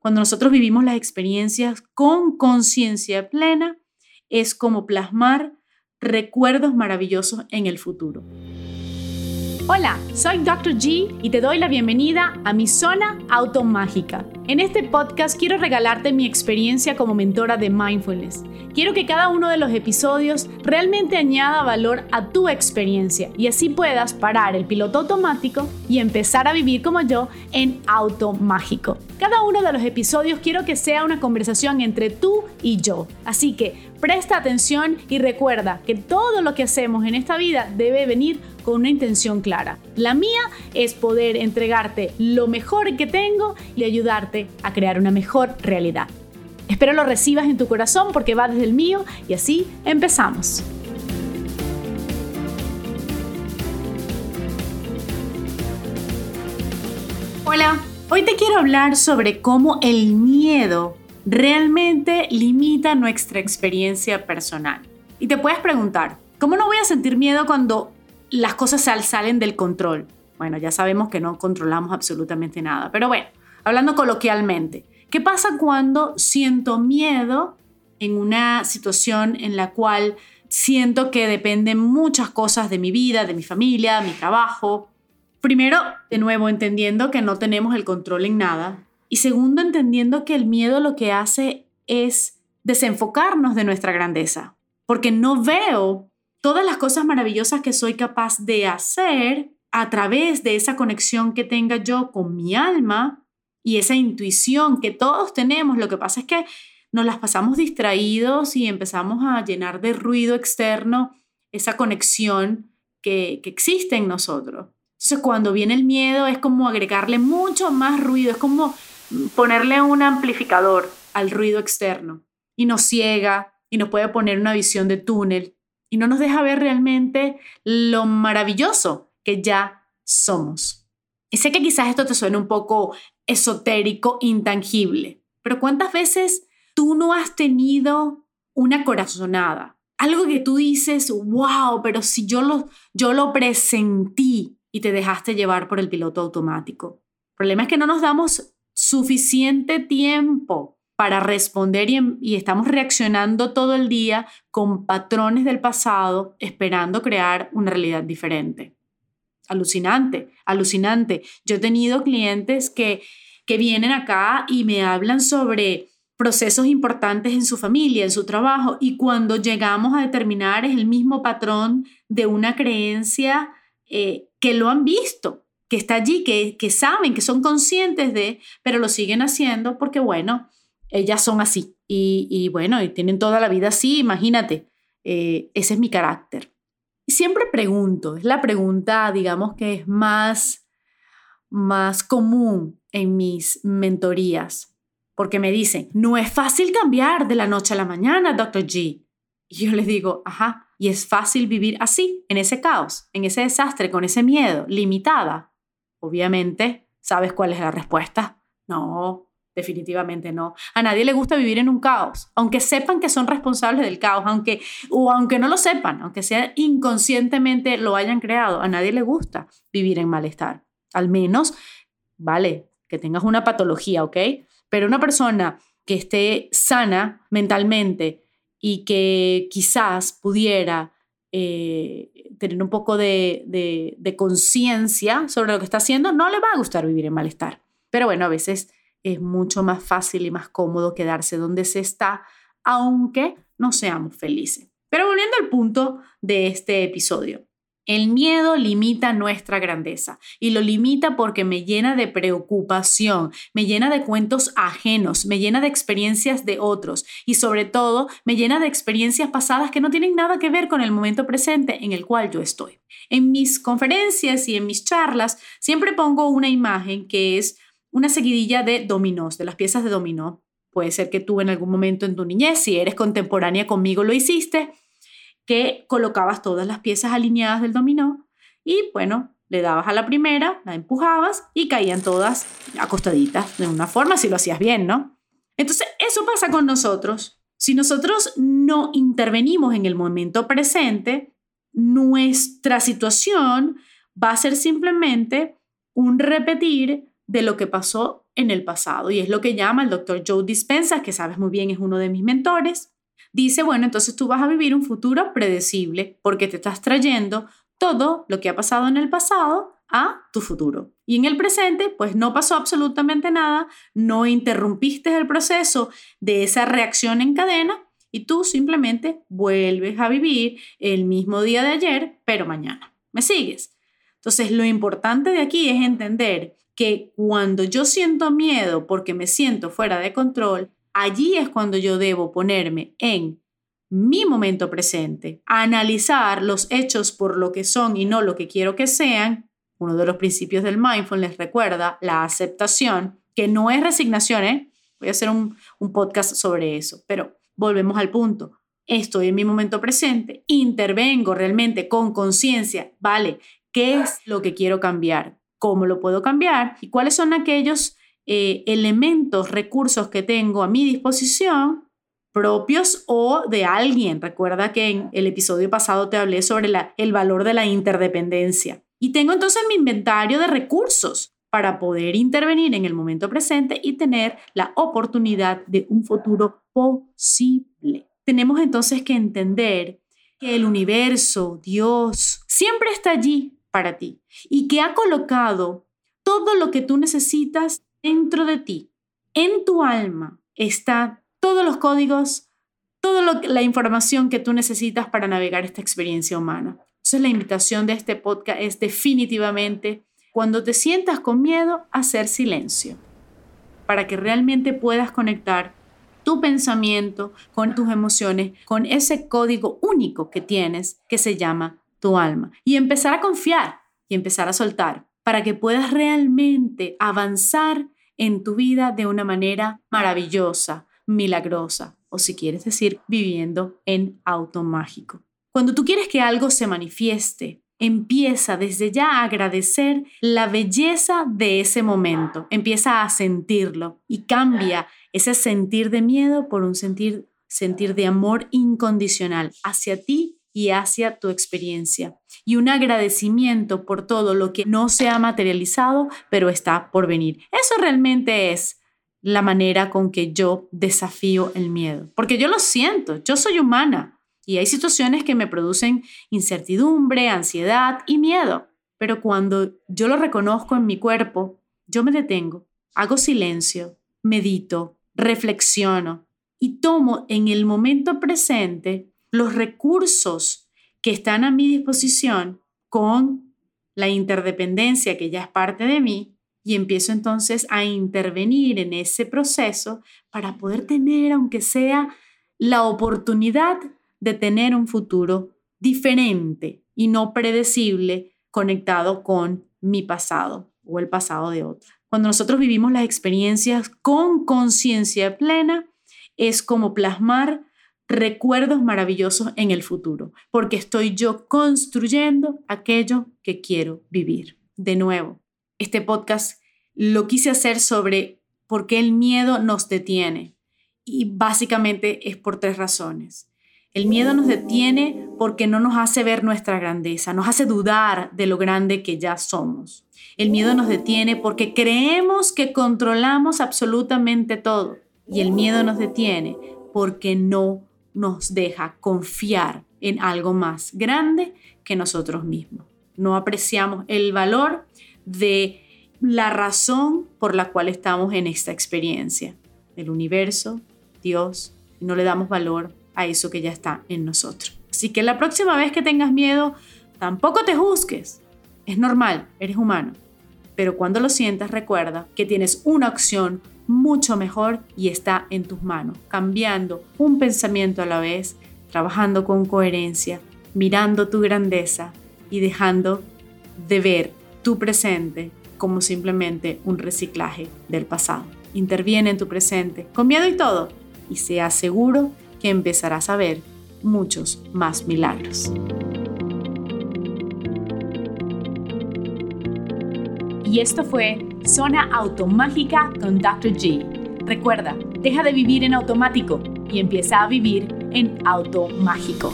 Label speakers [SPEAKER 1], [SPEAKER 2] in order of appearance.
[SPEAKER 1] cuando nosotros vivimos las experiencias con conciencia plena, es como plasmar recuerdos maravillosos en el futuro.
[SPEAKER 2] Hola, soy Dr. G y te doy la bienvenida a mi zona automágica. En este podcast quiero regalarte mi experiencia como mentora de mindfulness. Quiero que cada uno de los episodios realmente añada valor a tu experiencia y así puedas parar el piloto automático y empezar a vivir como yo en automágico. Cada uno de los episodios quiero que sea una conversación entre tú y yo. Así que Presta atención y recuerda que todo lo que hacemos en esta vida debe venir con una intención clara. La mía es poder entregarte lo mejor que tengo y ayudarte a crear una mejor realidad. Espero lo recibas en tu corazón porque va desde el mío y así empezamos. Hola, hoy te quiero hablar sobre cómo el miedo realmente limita nuestra experiencia personal. Y te puedes preguntar, ¿cómo no voy a sentir miedo cuando las cosas salen del control? Bueno, ya sabemos que no controlamos absolutamente nada, pero bueno, hablando coloquialmente, ¿qué pasa cuando siento miedo en una situación en la cual siento que dependen muchas cosas de mi vida, de mi familia, de mi trabajo? Primero, de nuevo, entendiendo que no tenemos el control en nada, y segundo, entendiendo que el miedo lo que hace es desenfocarnos de nuestra grandeza, porque no veo todas las cosas maravillosas que soy capaz de hacer a través de esa conexión que tenga yo con mi alma y esa intuición que todos tenemos. Lo que pasa es que nos las pasamos distraídos y empezamos a llenar de ruido externo esa conexión que, que existe en nosotros. Entonces cuando viene el miedo es como agregarle mucho más ruido, es como ponerle un amplificador al ruido externo y nos ciega y nos puede poner una visión de túnel y no nos deja ver realmente lo maravilloso que ya somos. Y sé que quizás esto te suene un poco esotérico, intangible, pero ¿cuántas veces tú no has tenido una corazonada? Algo que tú dices, wow, pero si yo lo, yo lo presentí y te dejaste llevar por el piloto automático. El problema es que no nos damos suficiente tiempo para responder y, estamos reaccionando todo el día con patrones del pasado esperando crear una realidad diferente. Alucinante, alucinante. Yo he tenido clientes que, que vienen acá y me hablan sobre procesos importantes en su familia, en su trabajo, y cuando llegamos a determinar es el mismo patrón de una creencia eh, que lo han visto, que está allí, que, que saben, que son conscientes de, pero lo siguen haciendo porque, bueno, ellas son así. Y, bueno, y tienen toda la vida así, imagínate, eh, ese es mi carácter. Siempre pregunto, es la pregunta, digamos, que es más, más común en mis mentorías, porque me dicen, no es fácil cambiar de la noche a la mañana, Dr. G. Y yo les digo, ajá, y es fácil vivir así, en ese caos, en ese desastre, con ese miedo, limitada. Obviamente, ¿sabes cuál es la respuesta? No, definitivamente no. A nadie le gusta vivir en un caos, aunque sepan que son responsables del caos, aunque o aunque no lo sepan, aunque sea inconscientemente lo hayan creado, a nadie le gusta vivir en malestar. Al menos, vale, que tengas una patología, ¿ok? Pero una persona que esté sana mentalmente y que quizás pudiera eh, tener un poco de, de, conciencia sobre lo que está haciendo, no le va a gustar vivir en malestar. Pero bueno, a veces es mucho más fácil y más cómodo quedarse donde se está, aunque no seamos felices. Pero volviendo al punto de este episodio, el miedo limita nuestra grandeza y lo limita porque me llena de preocupación, me llena de cuentos ajenos, me llena de experiencias de otros y sobre todo me llena de experiencias pasadas que no tienen nada que ver con el momento presente en el cual yo estoy. En mis conferencias y en mis charlas siempre pongo una imagen que es una seguidilla de dominós, de las piezas de dominó. Puede ser que tú en algún momento en tu niñez, si eres contemporánea conmigo, lo hiciste que colocabas todas las piezas alineadas del dominó y bueno, le dabas a la primera, la empujabas y caían todas acostaditas de una forma si lo hacías bien, ¿no? Entonces, eso pasa con nosotros. Si nosotros no intervenimos en el momento presente, nuestra situación va a ser simplemente un repetir
[SPEAKER 1] de lo que pasó en el pasado. Y es lo que llama el doctor Joe Dispenza, que sabes muy bien es uno de mis mentores. Dice, bueno, entonces tú vas a vivir un futuro predecible porque te estás trayendo todo lo que ha pasado en el pasado a tu futuro. Y en el presente, pues no pasó absolutamente nada, no interrumpiste el proceso de esa reacción en cadena y tú simplemente vuelves a vivir el mismo día de ayer, pero mañana. ¿Me sigues? Entonces, lo importante de aquí es entender que cuando yo siento miedo porque me siento fuera de control, allí es cuando yo debo ponerme en mi momento presente, analizar los hechos por lo que son y no lo que quiero que sean. Uno de los principios del mindfulness recuerda la aceptación, que no es resignación, ¿eh? Voy a hacer un, un podcast sobre eso, pero volvemos al punto. Estoy en mi momento presente, intervengo realmente con conciencia, ¿vale? ¿Qué es lo que quiero cambiar? ¿Cómo lo puedo cambiar? ¿Y cuáles son aquellos eh, elementos, recursos que tengo a mi disposición propios o de alguien. Recuerda que en el episodio pasado te hablé sobre el valor de la interdependencia. Y tengo entonces mi inventario de recursos para poder intervenir en el momento presente y tener la oportunidad de un futuro posible. Tenemos entonces que entender que el universo, Dios, siempre está allí para ti y que ha colocado todo lo que tú necesitas dentro de ti. En tu alma está todos los códigos, toda la información que tú necesitas para navegar esta experiencia humana. Entonces la invitación de este podcast es definitivamente cuando te sientas con miedo, hacer silencio, para que realmente puedas conectar tu pensamiento con tus emociones, con ese código único que tienes que se llama tu alma. Y empezar a confiar y empezar a soltar para que puedas realmente avanzar en tu vida de una manera maravillosa, milagrosa, o si quieres decir, viviendo en automágico. Cuando tú quieres que algo se manifieste, empieza desde ya a agradecer la belleza de ese momento, empieza a sentirlo y cambia ese sentir de miedo por un sentir, sentir de amor incondicional hacia ti y hacia tu experiencia. Y un agradecimiento por todo lo que no se ha materializado, pero está por venir. Eso realmente es la manera con que yo desafío el miedo. Porque yo lo siento, yo soy humana y hay situaciones que me producen incertidumbre, ansiedad y miedo. Pero cuando yo lo reconozco en mi cuerpo, yo me detengo, hago silencio, medito, reflexiono y tomo en el momento presente los recursos que están a mi disposición con la interdependencia que ya es parte de mí y empiezo entonces a intervenir en ese proceso para poder tener, aunque sea, la oportunidad de tener un futuro diferente y no predecible conectado con mi pasado o el pasado de otro. Cuando nosotros vivimos las experiencias con conciencia plena, es como plasmar recuerdos maravillosos en el futuro, porque estoy yo construyendo aquello que quiero vivir. De nuevo, este podcast lo quise hacer sobre por qué el miedo nos detiene y básicamente es por tres razones. El miedo nos detiene porque no nos hace ver nuestra grandeza, nos hace dudar de lo grande que ya somos. El miedo nos detiene porque creemos que controlamos absolutamente todo. Y el miedo nos detiene porque no nos deja confiar en algo más grande que nosotros mismos. No apreciamos el valor de la razón por la cual estamos en esta experiencia, el universo, Dios, no le damos valor a eso que ya está en nosotros. Así que la próxima vez que tengas miedo, tampoco te juzgues. Es normal, eres humano. Pero cuando lo sientas, recuerda que tienes una opción mucho mejor y está en tus manos, cambiando un pensamiento a la vez, trabajando con coherencia, mirando tu grandeza y dejando de ver tu presente como simplemente un reciclaje del pasado. Interviene en tu presente, con miedo y todo, y sea seguro que empezarás a ver muchos más milagros. Y esto fue Zona Automágica con Dr. G. Recuerda, deja de vivir en automático y empieza a vivir en automágico.